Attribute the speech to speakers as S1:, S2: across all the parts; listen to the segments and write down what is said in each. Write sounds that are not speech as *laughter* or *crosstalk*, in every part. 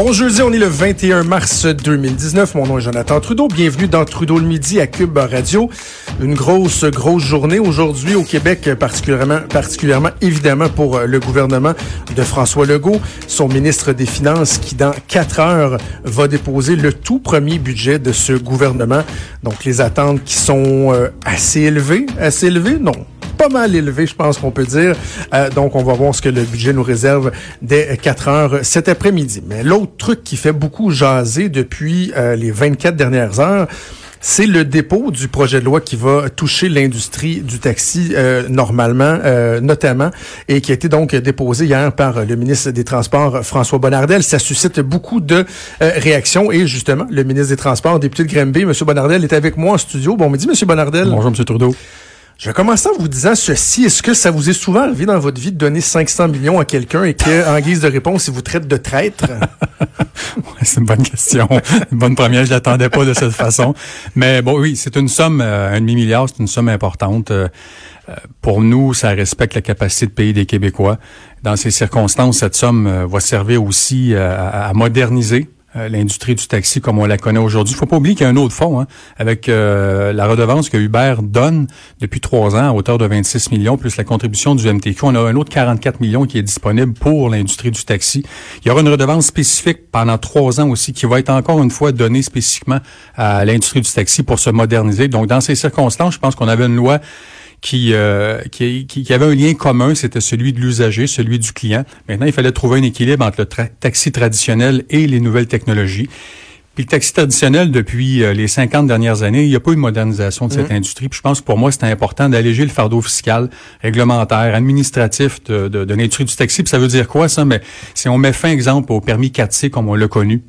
S1: Bon jeudi, on est le 21 mars 2019. Mon nom est Jonathan Trudeau. Bienvenue dans Trudeau le midi à Cube Radio. Une grosse, grosse journée aujourd'hui au Québec, particulièrement, particulièrement évidemment pour le gouvernement de François Legault, son ministre des Finances qui dans quatre heures va déposer le tout premier budget de ce gouvernement. Donc les attentes qui sont euh, assez élevées, assez élevées, non, pas mal élevé, je pense qu'on peut dire. Euh, donc, on va voir ce que le budget nous réserve dès 4 heures cet après-midi. Mais l'autre truc qui fait beaucoup jaser depuis euh, les 24 dernières heures, c'est le dépôt du projet de loi qui va toucher l'industrie du taxi euh, normalement, notamment, et qui a été donc déposé hier par le ministre des Transports, François Bonnardel. Ça suscite beaucoup de réactions et justement, le ministre des Transports, député de Granby, M. Bonnardel, est avec moi en studio. Bon midi, M. Bonnardel.
S2: Bonjour, M. Trudeau.
S1: Je vais commencer en vous disant ceci. Est-ce que ça vous est souvent arrivé dans votre vie de donner 500 millions à quelqu'un et qu'en guise de réponse, il vous traite de traître? *laughs*
S2: c'est une bonne question. Une bonne première. Je l'attendais pas de cette façon. Mais bon, oui, c'est une somme, euh, un demi-milliard, c'est une somme importante. Euh, euh, pour nous, ça respecte la capacité de payer des Québécois. Dans ces circonstances, cette somme va servir aussi à moderniser euh, l'industrie du taxi comme on la connaît aujourd'hui. Il faut pas oublier qu'il y a un autre fonds hein, avec euh, la redevance que Uber donne depuis trois ans à hauteur de 26 millions, plus la contribution du MTQ. On a un autre 44 millions qui est disponible pour l'industrie du taxi. Il y aura une redevance spécifique pendant trois ans aussi qui va être encore une fois donnée spécifiquement à l'industrie du taxi pour se moderniser. Donc, dans ces circonstances, je pense qu'on avait une loi qui, euh, qui, qui, avait un lien commun, c'était celui de l'usager, celui du client. Maintenant, il fallait trouver un équilibre entre le taxi traditionnel et les nouvelles technologies. Puis le taxi traditionnel, depuis euh, les 50 dernières années, il n'y a pas eu de modernisation de cette mmh. industrie. Puis je pense que pour moi, c'est important d'alléger le fardeau fiscal, réglementaire, administratif de, de, de l'industrie du taxi. Puis ça veut dire quoi, ça? Mais si on met fin, exemple, au permis 4C comme on l'a connu,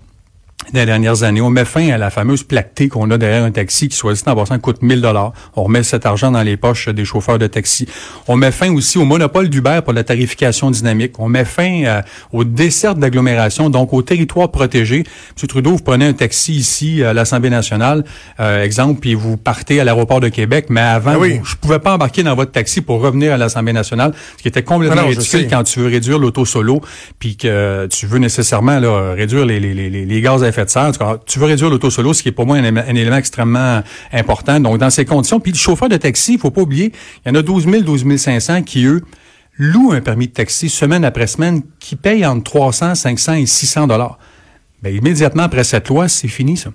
S2: des dernières années. On met fin à la fameuse plaque T qu'on a derrière un taxi qui, soit dit en passant, coûte 1000 dollars. On remet cet argent dans les poches des chauffeurs de taxi. On met fin aussi au monopole d'Uber pour la tarification dynamique. On met fin euh, aux desserts d'agglomération, donc au territoire protégé. M. Trudeau, vous prenez un taxi ici à l'Assemblée nationale, euh, exemple, puis vous partez à l'aéroport de Québec, mais avant, ah je pouvais pas embarquer dans votre taxi pour revenir à l'Assemblée nationale, ce qui était complètement ridicule quand tu veux réduire l'auto solo, puis que tu veux nécessairement là, réduire les, les, les, les gaz à Tu veux réduire l'auto solo, ce qui est pour moi un, élément extrêmement important. Donc, dans ces conditions, puis le chauffeur de taxi, il faut pas oublier, il y en a 12 000, 12 500 qui, eux, louent un permis de taxi semaine après semaine, qui payent entre 300, 500 et 600 dollars. Ben, immédiatement après cette loi, c'est fini, ça.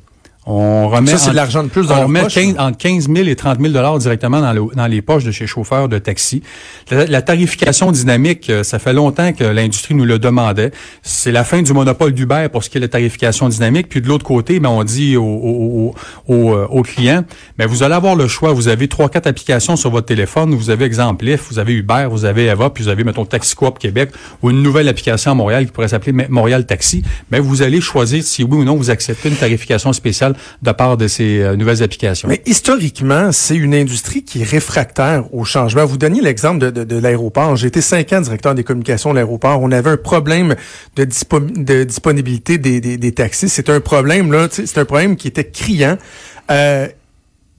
S1: On remet ça, c'est de l'argent de plus dans
S2: On remet
S1: 15,
S2: entre 15 000 et 30 000 dollars directement dans, le, dans, les poches de chez chauffeurs de taxi. La, tarification dynamique, euh, ça fait longtemps que l'industrie nous le demandait. C'est la fin du monopole d'Uber pour ce qui est la tarification dynamique. Puis de l'autre côté, ben, on dit aux, aux, aux, euh, aux clients, ben, vous allez avoir le choix. Vous avez trois, quatre applications sur votre téléphone. Vous avez exemple Lyft, vous avez Uber, vous avez Eva, puis vous avez, mettons, Taxi Coop Québec ou une nouvelle application à Montréal qui pourrait s'appeler Montréal Taxi. Ben, vous allez choisir si oui ou non vous acceptez une tarification spéciale de part de ces euh, nouvelles applications.
S1: Mais historiquement, c'est une industrie qui est réfractaire au changement. Vous donniez l'exemple de, de, de l'aéroport. J'ai été cinq ans directeur des communications de l'aéroport. On avait un problème de, de disponibilité des, des, des taxis. C'est un problème là, c'est un problème qui était criant. Euh,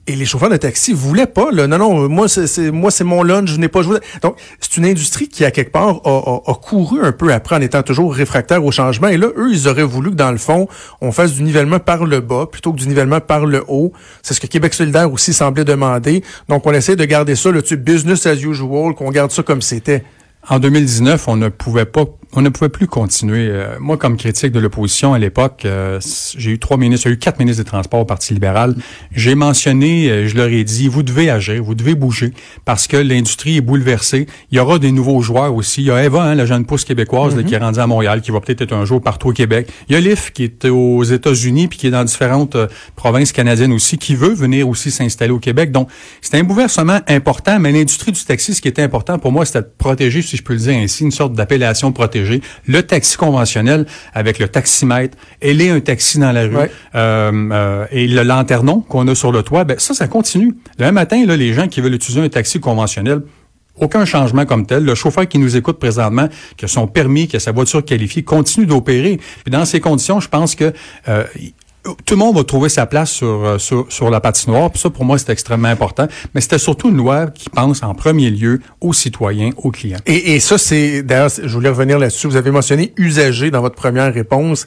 S1: et les chauffeurs de taxi voulaient pas. Là. Non, non, moi, c'est moi, c'est mon lunch, je n'ai pas joué. Donc, c'est une industrie qui, à quelque part, a, a, couru un peu après en étant toujours réfractaire au changement. Et là, eux, ils auraient voulu que, dans le fond, on fasse du nivellement par le bas plutôt que du nivellement par le haut. C'est ce que Québec solidaire aussi semblait demander. Donc, on essaie de garder ça, le type business as usual, qu'on garde ça comme c'était.
S2: En 2019, on ne pouvait pas on ne pouvait plus continuer. Euh, moi, comme critique de l'opposition à l'époque, euh, j'ai eu trois ministres, j'ai eu quatre ministres des Transports au Parti libéral. J'ai mentionné, euh, je leur ai dit, vous devez agir, vous devez bouger, parce que l'industrie est bouleversée. Il y aura des nouveaux joueurs aussi. Il y a Eva, hein, la jeune pousse québécoise qui est rendue à Montréal, qui va peut-être être un jour partout au Québec. Il y a Lyft qui est aux États-Unis, puis qui est dans différentes provinces canadiennes aussi, qui veut venir aussi s'installer au Québec. Donc, c'est un bouleversement important, mais l'industrie du taxi, ce qui est important pour moi, c'était de protéger, si je peux le dire ainsi, une sorte d'appellation protégée le taxi conventionnel avec le taximètre, elle est un taxi dans la rue, euh, euh, et le lanternon qu'on a sur le toit, ben ça, ça continue. Le matin, là, les gens qui veulent utiliser un taxi conventionnel, aucun changement comme tel. Le chauffeur qui nous écoute présentement, qui a son permis, qui a sa voiture qualifiée, continue d'opérer. Puis dans ces conditions, je pense que euh, tout le monde va trouver sa place sur, euh, sur, sur la patinoire. Puis ça, pour moi, c'est extrêmement important. Mais c'était surtout une loi qui pense en premier lieu aux citoyens, aux clients.
S1: Et, et ça, c'est d'ailleurs, je voulais revenir là-dessus. Vous avez mentionné usager dans votre première réponse.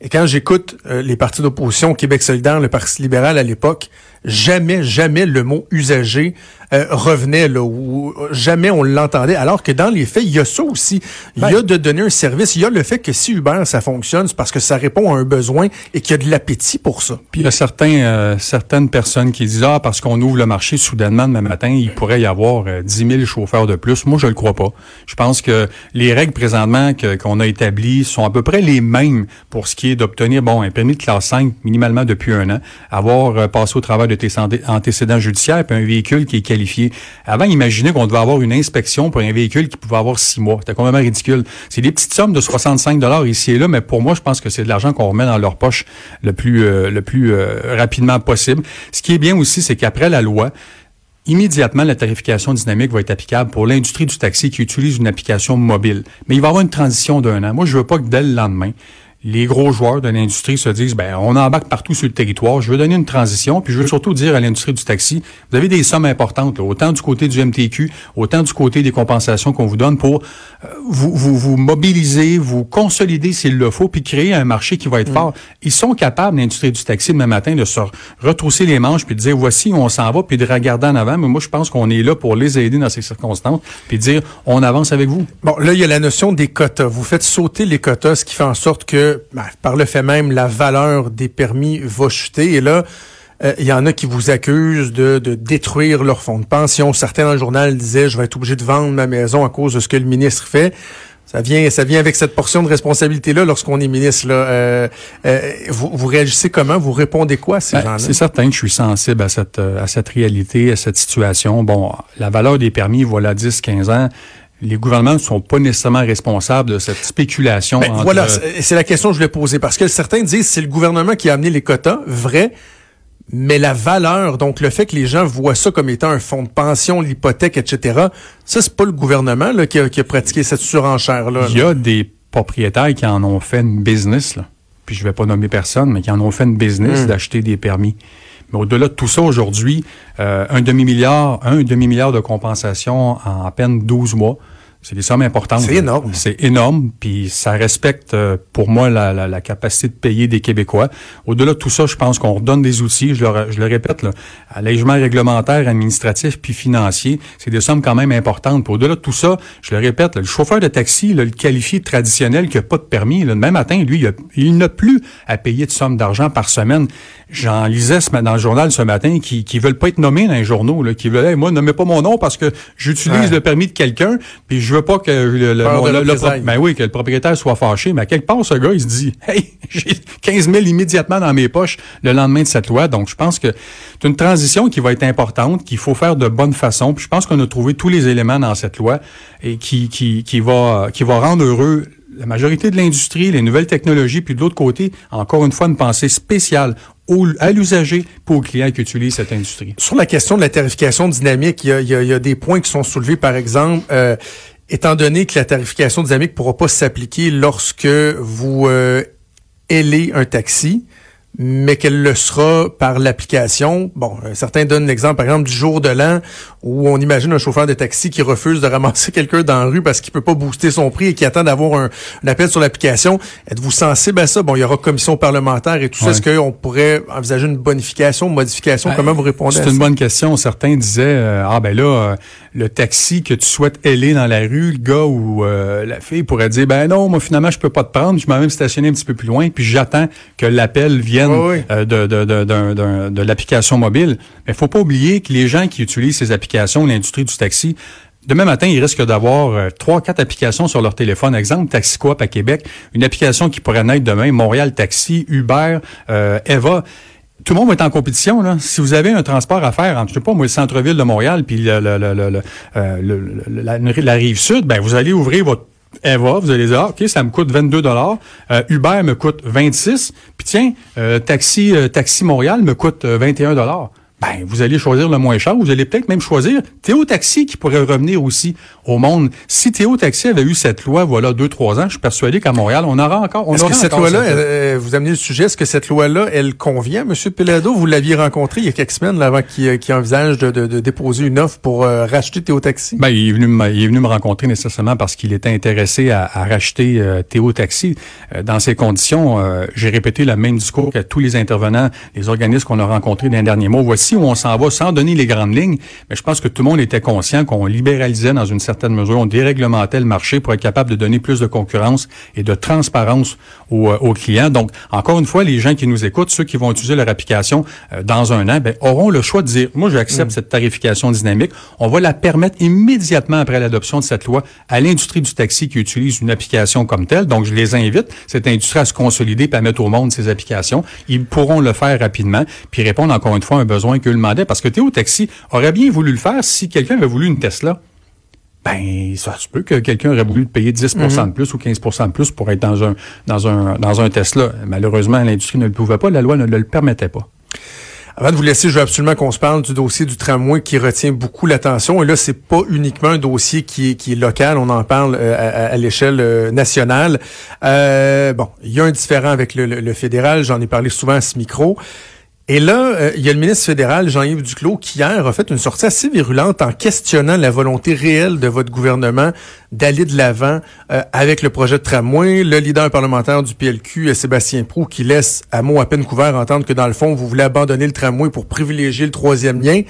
S1: Et quand j'écoute euh, les partis d'opposition, Québec solidaire, le Parti libéral à l'époque, jamais, jamais le mot usager euh, revenait là, ou jamais on l'entendait. Alors que dans les faits, il y a ça aussi. Il y a ben de donner un service. Il y a le fait que si Uber ça fonctionne, c'est parce que ça répond à un besoin et qu'il y a de l'appétit pour ça.
S2: Puis il y a certains, euh, certaines personnes qui disent ah parce qu'on ouvre le marché soudainement demain matin, il pourrait y avoir euh, 10 000 chauffeurs de plus. Moi, je le crois pas. Je pense que les règles présentement qu'on a établies sont à peu près les mêmes pour ce qui est d'obtenir bon un permis de classe 5 minimalement depuis un an, avoir euh, passé au travail de tes antécédents judiciaires, puis un véhicule qui est qualifié. Avant, imaginez qu'on devait avoir une inspection pour un véhicule qui pouvait avoir six mois. C'était complètement ridicule. C'est des petites sommes de 65 dollars ici et là, mais pour moi, je pense que c'est de l'argent qu'on remet dans leur poche le plus, euh, euh, rapidement possible. Ce qui est bien aussi, c'est qu'après la loi, Immédiatement, la tarification dynamique va être applicable pour l'industrie du taxi qui utilise une application mobile. Mais il va y avoir une transition d'un an. Moi, je veux pas que dès le lendemain, les gros joueurs de l'industrie se disent, ben, on embarque partout sur le territoire. Je veux donner une transition, puis je veux surtout dire à l'industrie du taxi, vous avez des sommes importantes, autant du côté du MTQ, autant du côté des compensations qu'on vous donne pour euh, vous, vous, vous mobiliser, vous consolider s'il le faut, puis créer un marché qui va être mm. fort. Ils sont capables, l'industrie du taxi, demain matin, de se retrousser les manches, puis de dire, voici où on s'en va, puis de regarder en avant. Mais moi, je pense qu'on est là pour les aider dans ces circonstances, puis de dire, on avance avec vous.
S1: Bon, là, il y a la notion des quotas. Vous faites sauter les quotas, ce qui fait en sorte que ben, par le fait même, la valeur des permis va chuter. Et là, euh, il y en a qui vous accusent de, détruire leur fonds de pension. Certains dans le journal disaient, je vais être obligé de vendre ma maison à cause de ce que le ministre fait. Ça vient, ça vient avec cette portion de responsabilité-là lorsqu'on est ministre. Là. Euh, euh, vous, réagissez comment? Vous répondez quoi à ces ben, gens-là?
S2: C'est certain que je suis sensible à cette, à cette réalité, à cette situation. Bon, la valeur des permis, voilà 10, 15 ans les gouvernements ne sont pas nécessairement responsables de cette spéculation.
S1: Ben, voilà, c'est la question que je voulais poser. Parce que certains disent c'est le gouvernement qui a amené les quotas, vrai, mais la valeur, donc le fait que les gens voient ça comme étant un fonds de pension, l'hypothèque, etc., ça, c'est pas le gouvernement là, qui, a, pratiqué cette surenchère-là.
S2: Il y a des propriétaires qui en ont fait une business, là. puis je vais pas nommer personne, mais qui en ont fait une business hmm. d'acheter des permis. Mais au-delà de tout ça, aujourd'hui, euh, un demi-milliard, un demi-milliard de compensation en à peine 12 mois. C'est des sommes importantes.
S1: C'est énorme.
S2: C'est énorme, puis ça respecte euh, pour moi la, la, la, capacité de payer des Québécois. Au-delà de tout ça, je pense qu'on redonne des outils, je le, je le répète, là, allègement réglementaire, administratif puis financier, c'est des sommes quand même importantes. Au-delà de tout ça, je le répète, le chauffeur de taxi, le qualifié traditionnel qui n'a pas de permis, le même matin, lui, il, n'a plus à payer de sommes d'argent par semaine. J'en lisais dans le journal ce matin qui qui veulent pas être nommés dans les journaux, là, qui veulent, hey, moi, nommez pas mon nom parce que j'utilise le permis de quelqu'un, puis je veux pas que le, le, ben oui, que le propriétaire soit fâché, mais à quelque part, ce gars, il se dit, *laughs* hey, j'ai 15 000 immédiatement dans mes poches le lendemain de cette loi. Donc, je pense que c'est une transition qui va être importante, qu'il faut faire de bonne façon. Puis je pense qu'on a trouvé tous les éléments dans cette loi et qui, qui, qui va, qui va rendre heureux la majorité de l'industrie, les nouvelles technologies, puis de l'autre côté, encore une fois, une pensée spéciale à l'usager pour aux clients qui utilisent cette industrie.
S1: Sur la question de la tarification dynamique, il y a, il y a, des points qui sont soulevés, par exemple, euh, étant donné que la tarification dynamique ne pourra pas s'appliquer lorsque vous euh, ailez un taxi, mais qu'elle le sera par l'application. Bon, euh, certains donnent l'exemple, par exemple, du jour de l'an où on imagine un chauffeur de taxi qui refuse de ramasser *laughs* quelqu'un dans la rue parce qu'il peut pas booster son prix et qui attend d'avoir un, appel sur l'application. Êtes-vous sensible à ça? Bon, il y aura commission parlementaire et tout ça. Est-ce qu'on pourrait envisager une bonification, une modification? Ben, Comment vous répondez
S2: à ça? C'est une bonne question. Certains disaient, euh, ah ben là, euh, le taxi que tu souhaites aller dans la rue, le gars ou la fille pourrait dire, ben non, moi finalement, je peux pas te prendre, je m'en même stationner un petit peu plus loin, puis j'attends que l'appel vienne euh, de, de, de, l'application mobile. Mais faut pas oublier que les gens qui utilisent ces applications, l'industrie du taxi, Demain matin, ils risquent d'avoir euh, trois, quatre applications sur leur téléphone. Exemple, TaxiCoop à Québec, une application qui pourrait naître demain, Montréal Taxi, Uber, euh, Eva. Tout le monde va être en compétition. Là. Si vous avez un transport à faire entre, je sais pas, moi, le centre-ville de Montréal puis le, la, la, rive sud, ben vous allez ouvrir votre Eva, vous allez dire, ah, OK, ça me coûte 22 dollars. Euh, Uber me coûte 26. Puis tiens, euh, taxi, euh, taxi Montréal me coûte 21 dollars. Ben, vous allez choisir le moins cher. Vous allez peut-être même choisir Théo Taxi qui pourrait revenir aussi au monde. Si Théo Taxi avait eu cette loi, voilà, deux, trois ans, je suis persuadé qu'à Montréal, on aura encore.
S1: Est-ce que cette loi-là, euh, vous amenez le sujet, est-ce que cette loi-là, elle convient, M. Pelado? Vous l'aviez rencontré il y a quelques semaines, là, avant qu'il euh, envisage de, de, de, déposer une offre pour euh, racheter Théo Taxi?
S2: Ben, il est venu, me, il est venu me rencontrer nécessairement parce qu'il était intéressé à, à racheter Théo Taxi. dans ces conditions, j'ai répété le même discours qu'à tous les intervenants, les organismes qu'on a rencontrés dans les derniers mois. Voici où on s'en va sans donner les grandes lignes, mais je pense que tout le monde était conscient qu'on libéralisait dans une certaine mesure, on déréglementait le marché pour être capable de donner plus de concurrence et de transparence aux, euh, clients. Donc, encore une fois, les gens qui nous écoutent, ceux qui vont utiliser leur application euh, dans un an, ben, auront le choix de dire, moi, j'accepte mm. cette tarification dynamique. On va la permettre immédiatement après l'adoption de cette loi à l'industrie du taxi qui utilise une application comme telle. Donc, je les invite, cette industrie, à se consolider et à mettre au monde ces applications. Ils pourront le faire rapidement puis répondre encore une fois à un besoin demandaient parce que Théo Taxi aurait bien voulu le faire si quelqu'un avait voulu une Tesla. Ben, ça se peut que quelqu'un aurait voulu payer 10% de mhm. plus ou 15% de plus pour être dans un, dans un, dans un Tesla. Malheureusement, l'industrie ne le pouvait pas, la loi ne le permettait pas.
S1: Avant de vous laisser, je veux absolument qu'on se parle du dossier du tramway qui retient beaucoup l'attention. Et là, c'est pas uniquement un dossier qui est, qui est local, on en parle euh, à, l'échelle euh, nationale. Euh, bon, il y a un différent avec le, le fédéral, j'en ai parlé souvent à ce micro. Et là, euh, il y a le ministre fédéral, Jean-Yves Duclos, qui hier a fait une sortie assez virulente en questionnant la volonté réelle de votre gouvernement d'aller de l'avant euh, avec le projet de tramway. Le leader parlementaire du PLQ, Sébastien Prou, qui laisse à mot à peine couvert entendre que dans le fond, vous voulez abandonner le tramway pour privilégier le troisième lien.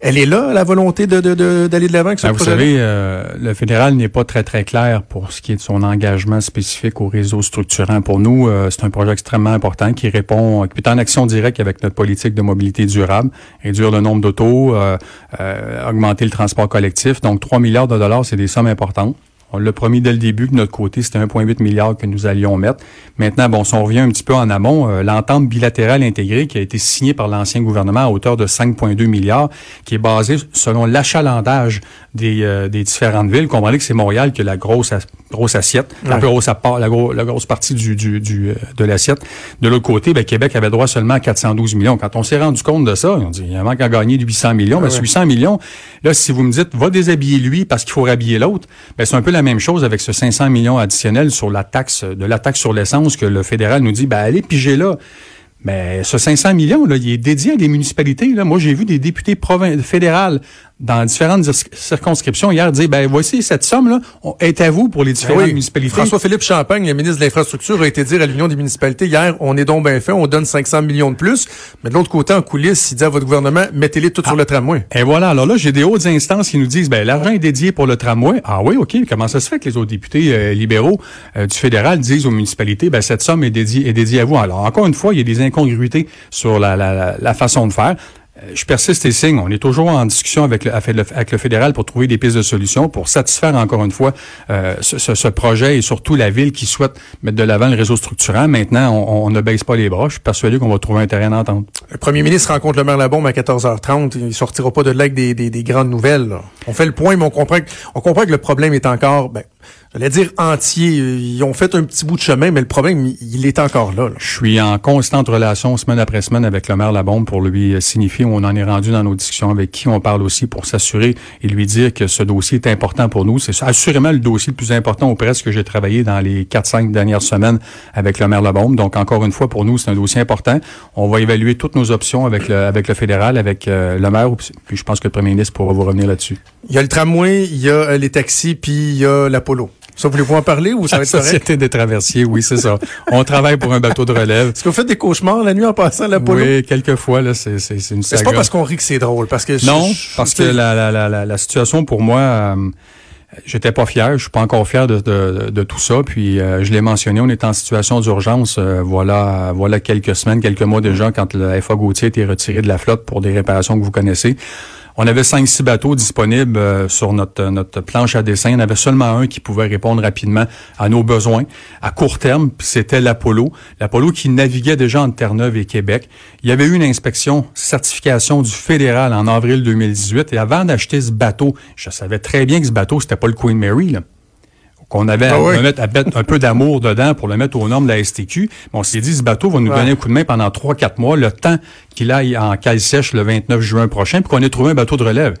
S1: Elle est là, la volonté d'aller de, de, l'avant avec ce
S2: ben, Vous savez, euh, le fédéral n'est pas très, très clair pour ce qui est de son engagement spécifique au réseau structurant. Pour nous, euh, c'est un projet extrêmement important qui répond, qui est en action directe avec notre politique de mobilité durable, réduire le nombre d'autos, euh, augmenter le transport collectif. Donc, 3 milliards de dollars, c'est des sommes importantes. On l'a promis dès le début que notre côté, c'était 1,8 milliard que nous allions mettre. Maintenant, bon, si on revient un petit peu en amont, euh, l'entente bilatérale intégrée qui a été signée par l'ancien gouvernement à hauteur de 5,2 milliards, qui est basée selon l'achalandage des, euh, des différentes villes. Comprenez que c'est Montréal qui a la grosse, grosse assiette, la, grosse, la, la, grosse partie du, du, du euh, de l'assiette. De l'autre côté, ben, Québec avait droit seulement à 412 millions. Quand on s'est rendu compte de ça, on dit, il y a un manque à gagner de 800 millions. mais 800 millions, là, si vous me dites, va déshabiller lui parce qu'il faut rhabiller l'autre, ben, c'est un peu la même chose avec ce 500 millions additionnels sur la taxe, de la taxe sur l'essence que le fédéral nous dit, ben, allez piger là. Mais ce 500 millions, là, il est dédié à des municipalités. Moi, j'ai vu des députés fédérales dans différentes circonscriptions hier dire, ben voici cette somme-là est à vous pour les différentes municipalités.
S1: François-Philippe Champagne, le ministre de l'Infrastructure, a été dire à l'Union des municipalités hier, on est donc bien fait, on donne 500 millions de plus. Mais de l'autre côté, en coulisses, il dit à votre gouvernement, mettez-les tout sur ah. le tramway.
S2: Et voilà, alors là, j'ai des hautes instances qui nous disent, ben l'argent est dédié pour le tramway. Ah oui, OK, comment ça se fait que les autres députés euh, libéraux euh, du fédéral disent aux municipalités, ben cette somme est dédiée, est dédiée à vous? Alors encore une fois, il y a des incongruités sur la, la, la façon de faire. Euh, je persiste et signe. On est toujours en discussion avec le, avec le fédéral pour trouver des pistes de solutions pour satisfaire encore une fois euh, ce, ce, projet et surtout la ville qui souhaite mettre de l'avant le réseau structurant. Maintenant, on, ne baisse pas les bras. Je suis persuadé qu'on va trouver un terrain d'entente.
S1: Le premier ministre rencontre le maire Labombe à 14h30. Il sortira pas de là avec des, des, des grandes nouvelles. On fait le point, mais on comprend, on comprend que le problème est encore... Ben, j'allais dire entier. Ils ont fait un petit bout de chemin, mais le problème, il est encore là.
S2: Je suis en constante relation semaine après semaine avec le maire Labombe pour lui signifier où on en est rendu dans nos discussions, avec qui on parle aussi pour s'assurer et lui dire que ce dossier est important pour nous. C'est assurément le dossier le plus important au presse que j'ai travaillé dans les 4-5 dernières semaines avec le maire Labombe. Donc, encore une fois, pour nous, c'est un dossier important. On va évaluer toutes nos options avec le, avec le fédéral, avec euh, le maire, puis je pense que le premier ministre pourra vous revenir là-dessus.
S1: Il y a le tramway, il y a euh, les taxis, puis il y a l'Apollo. Ça, voulez-vous en parler ou ça va être
S2: correct? Société des traversiers, oui, c'est ça. On travaille pour un bateau de relève.
S1: Est-ce que vous faites des cauchemars la nuit en passant l'Apollo?
S2: Oui, quelques fois, là, c'est, c'est, une saga.
S1: C'est pas parce qu'on rit que c'est drôle, parce que...
S2: Non, parce que la, la, la, la, situation pour moi... Euh, J'étais pas fier, je suis pas encore fier de, de, de tout ça. Puis euh, je l'ai mentionné, on est en situation d'urgence. Euh, voilà, voilà quelques semaines, quelques mois déjà, quand le FA Gauthier a été retiré de la flotte pour des réparations que vous connaissez. On avait cinq, six bateaux disponibles euh, sur notre, notre planche à dessin. Il y en avait seulement un qui pouvait répondre rapidement à nos besoins à court terme, c'était l'Apollo. L'Apollo qui naviguait déjà entre Terre-Neuve et Québec. Il y avait eu une inspection, certification du fédéral en avril 2018. Et avant d'acheter ce bateau, je savais très bien que ce bateau, c'était pas le Queen Mary. Là. Qu'on avait ah à, mettre, un peu d'amour dedans pour le mettre aux normes de la STQ. on s'est dit, ce bateau va nous donner un coup de main pendant 3-4 mois, le temps qu'il aille en cale sèche le 29 juin prochain, puis qu'on ait trouvé un bateau de relève.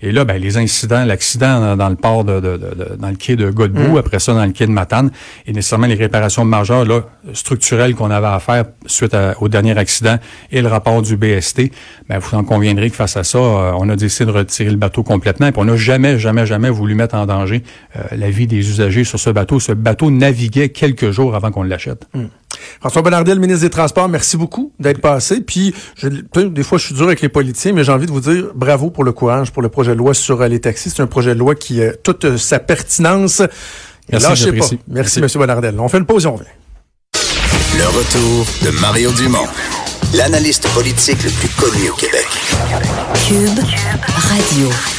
S2: Et là, ben, les incidents, l'accident dans, le port de, de, de, dans le quai de Godbout, mm. après ça dans le quai de Matane, et nécessairement les réparations majeures là, structurelles qu'on avait à faire suite au dernier accident et le rapport du BST, ben, vous en conviendrez que face à ça, euh, on a décidé de retirer le bateau complètement. Et on n'a jamais, jamais, jamais voulu mettre en danger euh, la vie des usagers sur ce bateau. Ce bateau naviguait quelques jours avant qu'on l'achète. Mm.
S1: François Bonnardel, ministre des Transports, merci beaucoup d'être passé. Puis, je, des fois, je suis dur avec les politiciens, mais j'ai envie de vous dire bravo pour le courage, pour le projet de loi sur euh, les taxis. C'est un projet de loi qui a toute euh, sa pertinence.
S2: Merci,
S1: pas. Merci, M. Bonnardel. On fait une pause et on revient.
S3: Le retour de Mario Dumont, l'analyste politique le plus connu au Québec.
S4: Cube Radio.